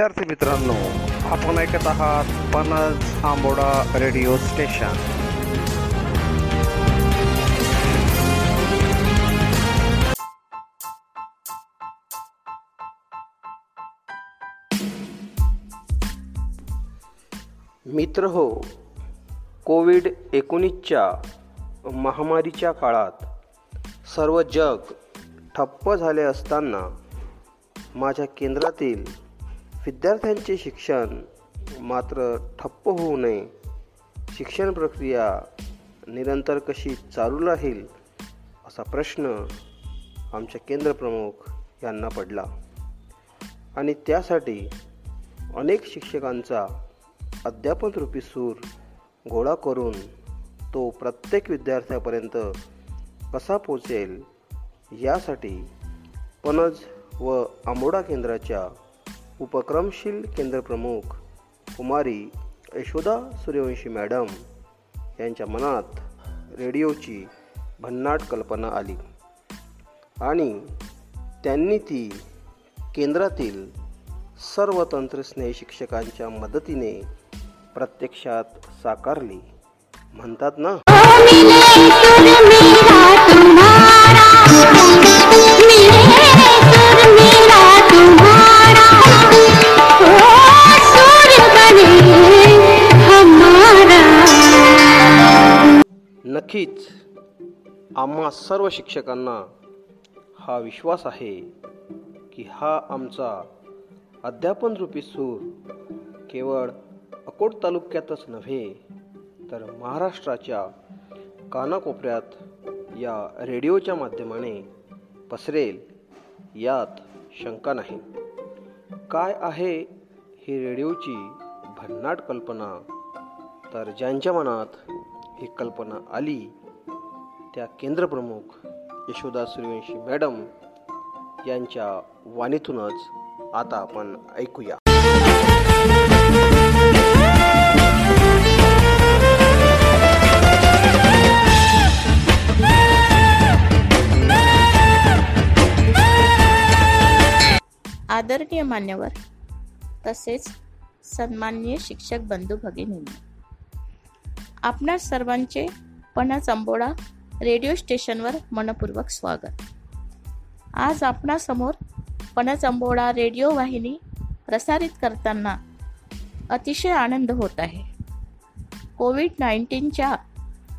विद्यार्थी मित्रांनो आपण ऐकत आहात पणज आंबोडा रेडिओ स्टेशन. मित्र हो कोविड एकोणीसच्या महामारीच्या काळात सर्व जग ठप्प झाले असताना माझ्या केंद्रातील विद्यार्थ्यांचे शिक्षण मात्र ठप्प होऊ नये. शिक्षण प्रक्रिया निरंतर कशी चालू राहील असा प्रश्न आमच्या केंद्रप्रमुख यांना पडला. आणि त्यासाठी अनेक शिक्षकांचा अध्यापनरूपी सूर गोळा करून तो प्रत्येक विद्यार्थ्यापर्यंत कसा पोचेल यासाठी पणज व आंबोडा केंद्राच्या उपक्रमशील केंद्रप्रमुख कुमारी यशोदा सूर्यवंशी मॅडम यांच्या मनात रेडिओची भन्नाट कल्पना आली. आणि त्यांनी ती केंद्रातील सर्व तंत्रस्नेही शिक्षकांच्या मदतीने प्रत्यक्षात साकारली. म्हणतात ना नक्कीच. आम्हा सर्व शिक्षकांना हा विश्वास आहे की हा आमचा अध्यापनरूपी सूर केवळ अकोट तालुक्यातच नव्हे तर महाराष्ट्राच्या कानाकोपऱ्यात या रेडिओच्या माध्यमाने पसरेल यात शंका नाही. काय आहे ही रेडिओची भन्नाट कल्पना. तर ज्यांच्या मनात ही कल्पना आली त्या केंद्रप्रमुख यशोदा सूर्यवंशी मॅडम यांच्या वाणीतूनच आता आपण ऐकूया. आदरणीय मान्यवर तसेच सन्माननीय शिक्षक बंधू भगिनींनी आपणा सर्वांचे पणा चंबोडा रेडिओ स्टेशनवर मनपूर्वक स्वागत. आज आपणासमोर पणा चंबोडा रेडिओ वाहिनी प्रसारित करताना अतिशय आनंद होत आहे. कोविड नाईन्टीनच्या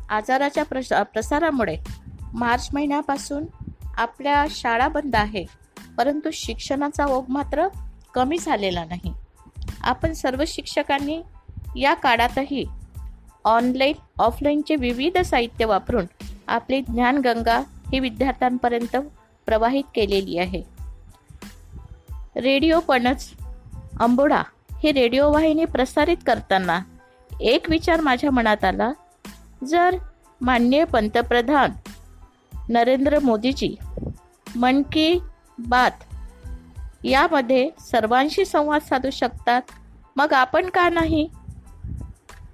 आजाराच्या प्रसा प्रसारामुळे मार्च महिन्यापासून आपल्या शाळा बंद आहे परंतु शिक्षणाचा ओघ मात्र कमी झालेला नाही. आपण सर्व शिक्षकांनी या काळातही ऑनलाईन ऑफलाईनचे विविध साहित्य वापरून आपली ज्ञानगंगा ही विद्यार्थ्यांपर्यंत प्रवाहित केलेली आहे. रेडिओ पणच अंबोडा ही रेडिओ वाहिनी प्रसारित करताना एक विचार माझ्या मनात आला. जर माननीय पंतप्रधान नरेंद्र मोदीजी मन की बात यामध्ये सर्वांशी संवाद साधू शकतात. मग आपण का नाही?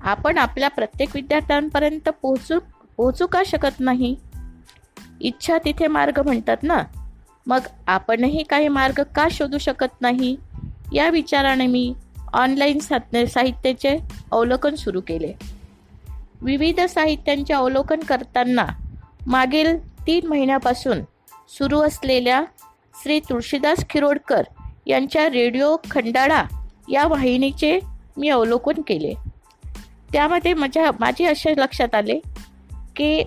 आपण आपल्या प्रत्येक विद्यार्थ्यांपर्यंत पोहोचू पोहोचू का शकत नाही? इच्छा तिथे मार्ग म्हणतात ना? मग आपणही काही मार्ग का शोधू शकत नाही? या विचाराने मी ऑनलाईन साहित्याचे अवलोकन सुरू केले. विविध साहित्यांचे अवलोकन करताना मागील तीन महिन्यापासून सुरू असलेल्या श्री तुळशीदास खिरोडकर यांच्या रेडिओ खंडाळा या वाहिनीचे मी अवलोकन केले. त्यामध्ये माझ्या माझे असे लक्षात आले की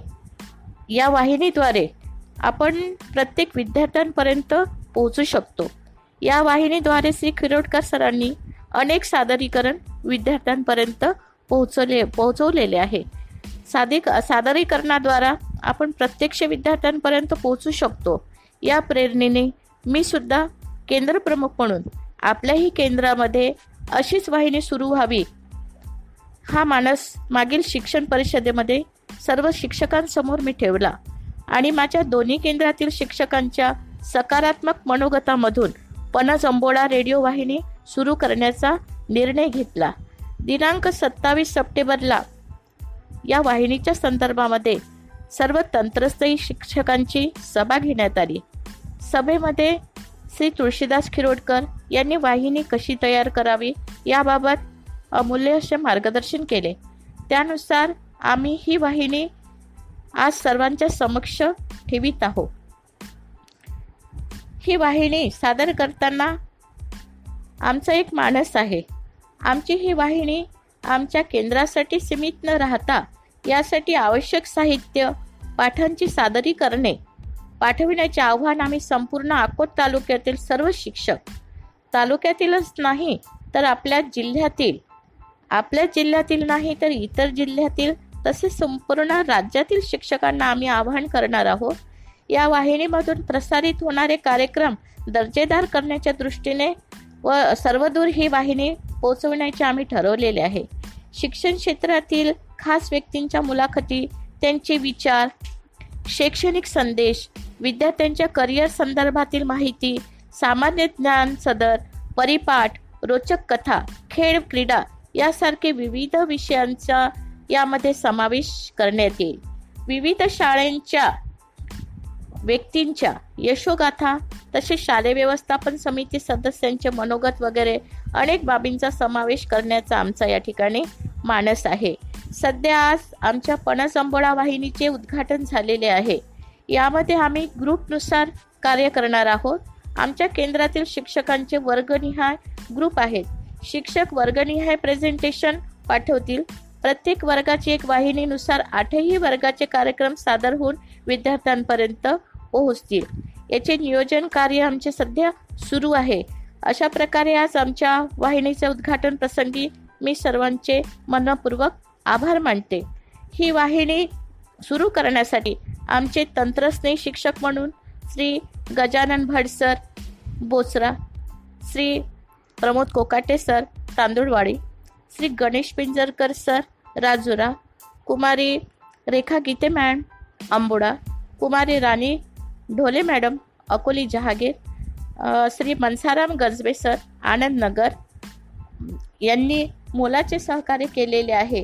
या वाहिनीद्वारे आपण प्रत्येक विद्यार्थ्यांपर्यंत पोहोचू शकतो. या वाहिनीद्वारे श्री खिरोडकर सरांनी अनेक सादरीकरण विद्यार्थ्यांपर्यंत पोहोचले पोहोचवलेले आहे. साधिक सादरीकरणाद्वारा आपण प्रत्यक्ष विद्यार्थ्यांपर्यंत पोहोचू शकतो. या प्रेरणेने मी सुद्धा केंद्रप्रमुख म्हणून आपल्याही केंद्रामध्ये अशीच वाहिनी सुरू व्हावी. हा मानस मागील शिक्षण परिषदेमध्ये सर्व शिक्षकांसमोर मी ठेवला आणि माझ्या दोन्ही केंद्रातील शिक्षकांच्या सकारात्मक मनोगतामधून पणज अंबोडा रेडिओ वाहिनी सुरू करण्याचा निर्णय घेतला. दिनांक सत्तावीस सप्टेंबरला या वाहिनीच्या संदर्भामध्ये सर्व तंत्रस्थयी शिक्षकांची सभा घेण्यात आली. सभेमध्ये श्री तुळशीदास खिरोडकर यांनी वाहिनी कशी तयार करावी याबाबत अमूल्य असे मार्गदर्शन केले. त्यानुसार आम्ही ही वाहिनी आज सर्वांच्या समक्ष ठेवीत आहोत. ही वाहिनी सादर करताना आमचा एक मानस आहे. आमची ही वाहिनी आमच्या केंद्रासाठी सीमित न राहता यासाठी आवश्यक साहित्य पाठांची सादरीकरणे पाठविण्याचे आव्हान आम्ही संपूर्ण अकोट तालुक्यातील सर्व शिक्षक तालुक्यातीलच नाही तर आपल्या जिल्ह्यातील आपल्या जिल्ह्यातील नाही तर इतर जिल्ह्यातील तसेच संपूर्ण राज्यातील शिक्षकांना आम्ही आवाहन करणार आहोत. या वाहिनीमधून प्रसारित होणारे कार्यक्रम दर्जेदार करण्याच्या दृष्टीने व सर्वदूर ही वाहिनी पोचवण्याचे आम्ही ठरवलेले आहे. शिक्षण क्षेत्रातील खास व्यक्तींच्या मुलाखती त्यांचे विचार शैक्षणिक संदेश विद्यार्थ्यांच्या करिअर संदर्भातील माहिती सामान्य ज्ञान सदर परिपाठ रोचक कथा खेळ क्रीडा यासारखे विविध विषयांचा यामध्ये समावेश करण्यात येईल. विविध शाळेंच्या व्यक्तींच्या यशोगाथा तसेच शालेय व्यवस्थापन समिती सदस्यांचे मनोगत वगैरे अनेक बाबींचा समावेश करण्याचा आमचा या ठिकाणी मानस आहे. सध्या आज आमच्या पणसंबोळा वाहिनीचे उद्घाटन झालेले आहे. यामध्ये आम्ही ग्रुपनुसार कार्य करणार आहोत. आमच्या केंद्रातील शिक्षकांचे वर्गनिहाय ग्रुप आहेत. शिक्षक वर्गनिहाय प्रेझेंटेशन पाठवतील. प्रत्येक वर्गाची एक वाहिनीनुसार आठही वर्गाचे कार्यक्रम सादर होऊन विद्यार्थ्यांपर्यंत पोहोचतील. याचे नियोजन कार्य आमचे सध्या सुरू आहे. अशा प्रकारे आज आमच्या वाहिनीचे उद्घाटन प्रसंगी मी सर्वांचे मनपूर्वक आभार मानते. ही वाहिनी सुरू करण्यासाठी आमचे तंत्रस्नेही शिक्षक म्हणून Shri Gajanan Bhat sir Bochara Shri Pramod Kokate sir Tandulwadi Shri Ganesh Pinjarkar sir Rajura कुमारी रेखा गीते मॅम आंबोडा कुमारी राणी ढोले मॅडम अकोली जहागीर श्री मनसाराम गजबे सर आनंदनगर यांनी मोलाचे सहकार्य केलेले आहे.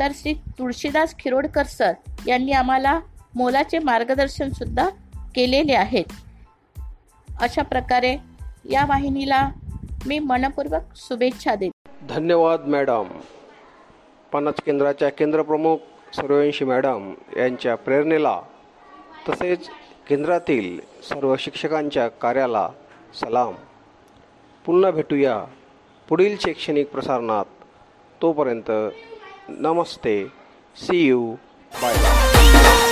तर श्री तुळशीदास खिरोडकर सर यांनी आम्हाला मोलाचे मार्गदर्शन सुद्धा केलेले आहेत. अशा प्रकारे या वाहिनीला मी मनपूर्वक शुभेच्छा देते. धन्यवाद मॅडम. पणज केंद्राच्या केंद्रप्रमुख सूर्यवंशी मॅडम यांच्या प्रेरणेला तसेच केंद्रातील सर्व शिक्षकांच्या कार्याला सलाम. पुन्हा भेटूया पुढील शैक्षणिक प्रसारणात. तोपर्यंत Namaste. See you. Bye.